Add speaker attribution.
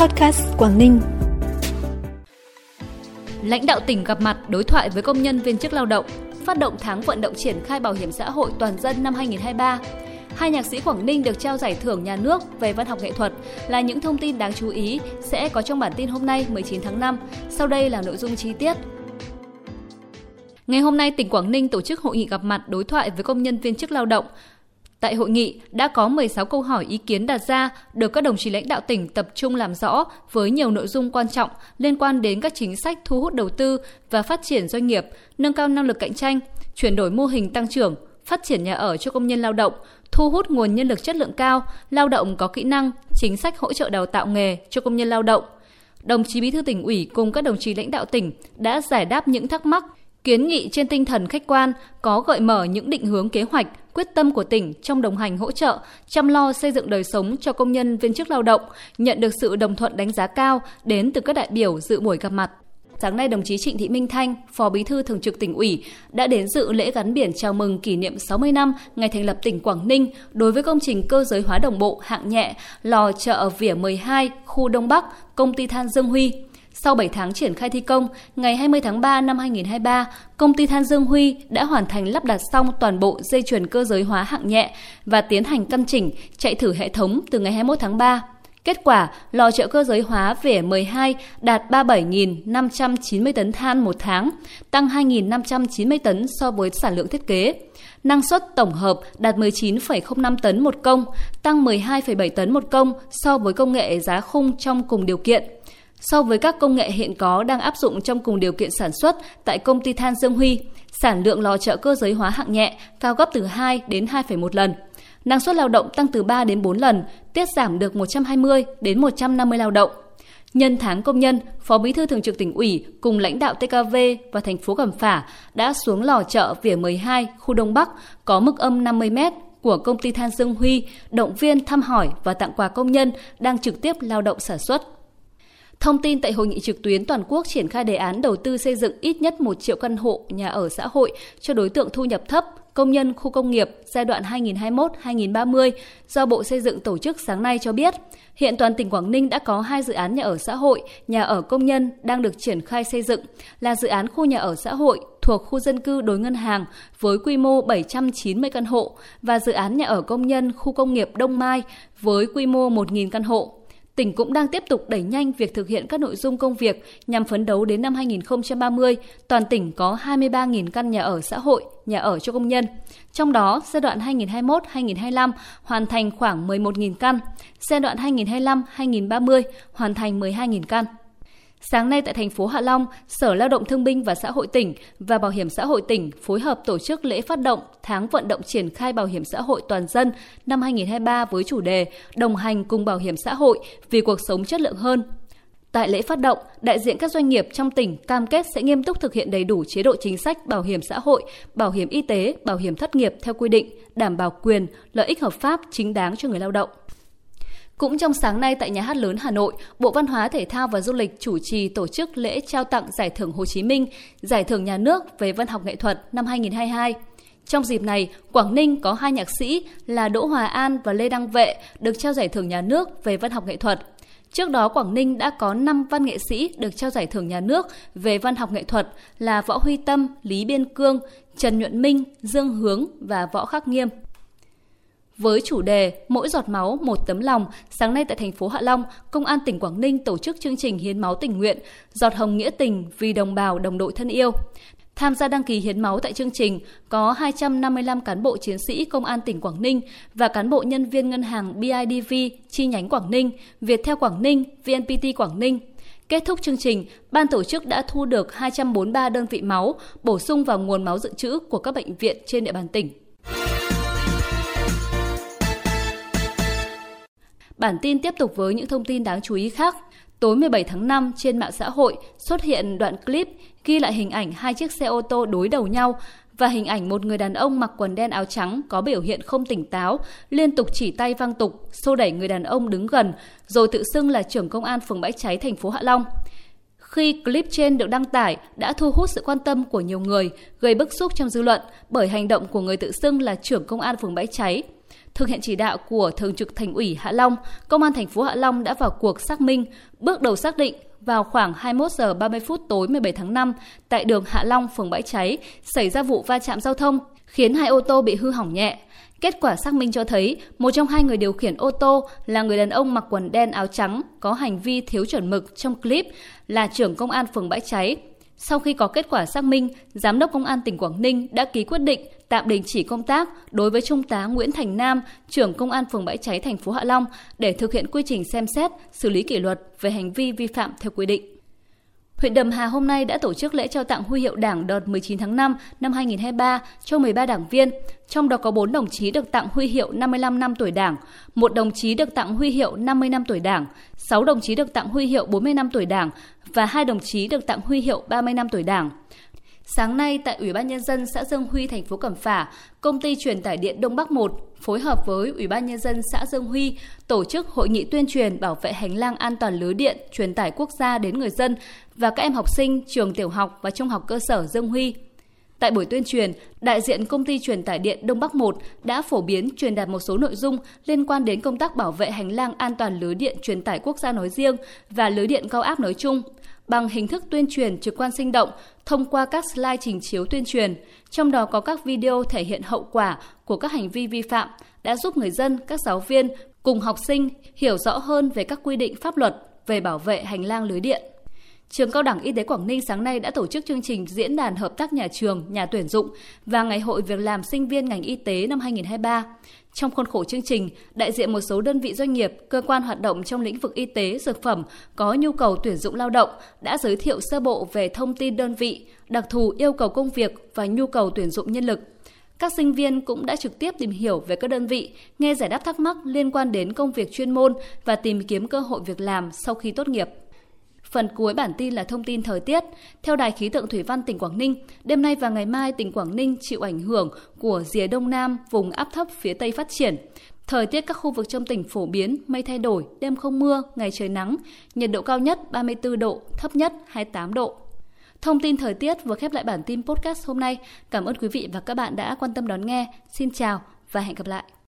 Speaker 1: Podcast Quảng Ninh.
Speaker 2: Lãnh đạo tỉnh gặp mặt đối thoại với công nhân viên chức lao động, phát động tháng vận động triển khai bảo hiểm xã hội toàn dân năm 2023. Hai nhạc sĩ Quảng Ninh được trao giải thưởng nhà nước về văn học nghệ thuật là những thông tin đáng chú ý sẽ có trong bản tin hôm nay 19 tháng 5. Sau đây là nội dung chi tiết. Ngày hôm nay, tỉnh Quảng Ninh tổ chức hội nghị gặp mặt đối thoại với công nhân viên chức lao động. Tại hội nghị đã có 16 câu hỏi ý kiến đặt ra được các đồng chí lãnh đạo tỉnh tập trung làm rõ với nhiều nội dung quan trọng liên quan đến các chính sách thu hút đầu tư và phát triển doanh nghiệp, nâng cao năng lực cạnh tranh, chuyển đổi mô hình tăng trưởng, phát triển nhà ở cho công nhân lao động, thu hút nguồn nhân lực chất lượng cao, lao động có kỹ năng, chính sách hỗ trợ đào tạo nghề cho công nhân lao động. Đồng chí Bí thư tỉnh ủy cùng các đồng chí lãnh đạo tỉnh đã giải đáp những thắc mắc, kiến nghị trên tinh thần khách quan, có gợi mở những định hướng kế hoạch, quyết tâm của tỉnh trong đồng hành hỗ trợ, chăm lo xây dựng đời sống cho công nhân viên chức lao động, nhận được sự đồng thuận đánh giá cao đến từ các đại biểu dự buổi gặp mặt. Sáng nay, đồng chí Trịnh Thị Minh Thanh, Phó Bí thư Thường trực tỉnh ủy, đã đến dự lễ gắn biển chào mừng kỷ niệm 60 năm ngày thành lập tỉnh Quảng Ninh đối với công trình cơ giới hóa đồng bộ hạng nhẹ lò chợ vỉa 12, khu Đông Bắc, công ty than Dương Huy. Sau 7 tháng triển khai thi công, ngày 20 tháng 3 năm 2023, công ty Than Dương Huy đã hoàn thành lắp đặt xong toàn bộ dây chuyền cơ giới hóa hạng nhẹ và tiến hành căn chỉnh, chạy thử hệ thống từ ngày 21 tháng 3. Kết quả, lò chợ cơ giới hóa vỉa 12 đạt 37.590 tấn than một tháng, tăng 2.590 tấn so với sản lượng thiết kế. Năng suất tổng hợp đạt 19,05 tấn một công, tăng 12,7 tấn một công so với công nghệ giá khung trong cùng điều kiện. So với các công nghệ hiện có đang áp dụng trong cùng điều kiện sản xuất tại công ty than Dương Huy, sản lượng lò chợ cơ giới hóa hạng nhẹ cao gấp từ 2 đến 2,1 lần. Năng suất lao động tăng từ 3 đến 4 lần, tiết giảm được 120 đến 150 lao động. Nhân tháng công nhân, Phó Bí thư Thường trực tỉnh ủy cùng lãnh đạo TKV và thành phố Cẩm Phả đã xuống lò chợ vỉa 12, khu Đông Bắc có mức âm 50 m của công ty than Dương Huy, động viên thăm hỏi và tặng quà công nhân đang trực tiếp lao động sản xuất. Thông tin tại hội nghị trực tuyến toàn quốc triển khai đề án đầu tư xây dựng ít nhất 1 triệu căn hộ nhà ở xã hội cho đối tượng thu nhập thấp, công nhân khu công nghiệp giai đoạn 2021-2030 do Bộ Xây dựng tổ chức sáng nay cho biết, hiện toàn tỉnh Quảng Ninh đã có hai dự án nhà ở xã hội, nhà ở công nhân đang được triển khai xây dựng là dự án khu nhà ở xã hội thuộc khu dân cư đối ngân hàng với quy mô 790 căn hộ và dự án nhà ở công nhân khu công nghiệp Đông Mai với quy mô 1.000 căn hộ. Tỉnh cũng đang tiếp tục đẩy nhanh việc thực hiện các nội dung công việc nhằm phấn đấu đến năm 2030, toàn tỉnh có 23.000 căn nhà ở xã hội, nhà ở cho công nhân. Trong đó, giai đoạn 2021-2025 hoàn thành khoảng 11.000 căn, giai đoạn 2025-2030 hoàn thành 12.000 căn. Sáng nay tại thành phố Hạ Long, Sở Lao động Thương binh và Xã hội tỉnh và Bảo hiểm xã hội tỉnh phối hợp tổ chức lễ phát động tháng vận động triển khai bảo hiểm xã hội toàn dân năm 2023 với chủ đề Đồng hành cùng bảo hiểm xã hội vì cuộc sống chất lượng hơn. Tại lễ phát động, đại diện các doanh nghiệp trong tỉnh cam kết sẽ nghiêm túc thực hiện đầy đủ chế độ chính sách bảo hiểm xã hội, bảo hiểm y tế, bảo hiểm thất nghiệp theo quy định, đảm bảo quyền, lợi ích hợp pháp chính đáng cho người lao động. Cũng trong sáng nay tại Nhà hát lớn Hà Nội, Bộ Văn hóa Thể thao và Du lịch chủ trì tổ chức lễ trao tặng Giải thưởng Hồ Chí Minh, Giải thưởng Nhà nước về văn học nghệ thuật năm 2022. Trong dịp này, Quảng Ninh có hai nhạc sĩ là Đỗ Hòa An và Lê Đăng Vệ được trao giải thưởng nhà nước về văn học nghệ thuật. Trước đó, Quảng Ninh đã có 5 văn nghệ sĩ được trao giải thưởng nhà nước về văn học nghệ thuật là Võ Huy Tâm, Lý Biên Cương, Trần Nhuận Minh, Dương Hướng và Võ Khắc Nghiêm. Với chủ đề Mỗi giọt máu, một tấm lòng, sáng nay tại thành phố Hạ Long, Công an tỉnh Quảng Ninh tổ chức chương trình hiến máu tình nguyện Giọt hồng nghĩa tình vì đồng bào đồng đội thân yêu. Tham gia đăng ký hiến máu tại chương trình có 255 cán bộ chiến sĩ Công an tỉnh Quảng Ninh và cán bộ nhân viên ngân hàng BIDV chi nhánh Quảng Ninh, Viettel Quảng Ninh, VNPT Quảng Ninh. Kết thúc chương trình, ban tổ chức đã thu được 243 đơn vị máu, bổ sung vào nguồn máu dự trữ của các bệnh viện trên địa bàn tỉnh. Bản tin tiếp tục với những thông tin đáng chú ý khác. Tối 17 tháng 5 trên mạng xã hội xuất hiện đoạn clip ghi lại hình ảnh hai chiếc xe ô tô đối đầu nhau và hình ảnh một người đàn ông mặc quần đen áo trắng có biểu hiện không tỉnh táo, liên tục chỉ tay văng tục, xô đẩy người đàn ông đứng gần, rồi tự xưng là trưởng công an phường Bãi Cháy thành phố Hạ Long. Khi clip trên được đăng tải đã thu hút sự quan tâm của nhiều người, gây bức xúc trong dư luận bởi hành động của người tự xưng là trưởng công an phường Bãi Cháy Thực hiện chỉ đạo của Thường trực Thành ủy Hạ Long, Công an thành phố Hạ Long đã vào cuộc xác minh, bước đầu xác định vào khoảng 21 giờ 30 phút tối 17 tháng 5 tại đường Hạ Long, phường Bãi Cháy xảy ra vụ va chạm giao thông khiến hai ô tô bị hư hỏng nhẹ. Kết quả xác minh cho thấy một trong hai người điều khiển ô tô là người đàn ông mặc quần đen áo trắng có hành vi thiếu chuẩn mực trong clip là trưởng công an phường Bãi Cháy. Sau khi có kết quả xác minh, Giám đốc Công an tỉnh Quảng Ninh đã ký quyết định tạm đình chỉ công tác đối với Trung tá Nguyễn Thành Nam, trưởng Công an phường Bãi Cháy thành phố Hạ Long để thực hiện quy trình xem xét, xử lý kỷ luật về hành vi vi phạm theo quy định. Huyện Đầm Hà hôm nay đã tổ chức lễ trao tặng huy hiệu Đảng đợt 19 tháng 5 năm 2023 cho 13 đảng viên, trong đó có 4 đồng chí được tặng huy hiệu 55 năm tuổi Đảng, một đồng chí được tặng huy hiệu 50 năm tuổi Đảng, 6 đồng chí được tặng huy hiệu 40 năm tuổi Đảng và hai đồng chí được tặng huy hiệu 30 năm tuổi Đảng. Sáng nay tại Ủy ban nhân dân xã Dương Huy thành phố Cẩm Phả, công ty truyền tải điện Đông Bắc 1 phối hợp với Ủy ban nhân dân xã Dương Huy tổ chức hội nghị tuyên truyền bảo vệ hành lang an toàn lưới điện truyền tải quốc gia đến người dân và các em học sinh trường tiểu học và trung học cơ sở Dương Huy. Tại buổi tuyên truyền, đại diện công ty truyền tải điện Đông Bắc 1 đã phổ biến truyền đạt một số nội dung liên quan đến công tác bảo vệ hành lang an toàn lưới điện truyền tải quốc gia nói riêng và lưới điện cao áp nói chung bằng hình thức tuyên truyền trực quan sinh động thông qua các slide trình chiếu tuyên truyền, trong đó có các video thể hiện hậu quả của các hành vi vi phạm đã giúp người dân, các giáo viên cùng học sinh hiểu rõ hơn về các quy định pháp luật về bảo vệ hành lang lưới điện. Trường Cao đẳng Y tế Quảng Ninh sáng nay đã tổ chức chương trình diễn đàn hợp tác nhà trường, nhà tuyển dụng và Ngày hội việc làm sinh viên ngành y tế năm 2023. Trong khuôn khổ chương trình, đại diện một số đơn vị doanh nghiệp, cơ quan hoạt động trong lĩnh vực y tế, dược phẩm có nhu cầu tuyển dụng lao động đã giới thiệu sơ bộ về thông tin đơn vị, đặc thù yêu cầu công việc và nhu cầu tuyển dụng nhân lực. Các sinh viên cũng đã trực tiếp tìm hiểu về các đơn vị, nghe giải đáp thắc mắc liên quan đến công việc chuyên môn và tìm kiếm cơ hội việc làm sau khi tốt nghiệp. Phần cuối bản tin là thông tin thời tiết. Theo Đài khí tượng thủy văn tỉnh Quảng Ninh, đêm nay và ngày mai tỉnh Quảng Ninh chịu ảnh hưởng của rìa đông nam vùng áp thấp phía tây phát triển. Thời tiết các khu vực trong tỉnh phổ biến, mây thay đổi, đêm không mưa, ngày trời nắng, nhiệt độ cao nhất 34 độ, thấp nhất 28 độ. Thông tin thời tiết vừa khép lại bản tin podcast hôm nay. Cảm ơn quý vị và các bạn đã quan tâm đón nghe. Xin chào và hẹn gặp lại.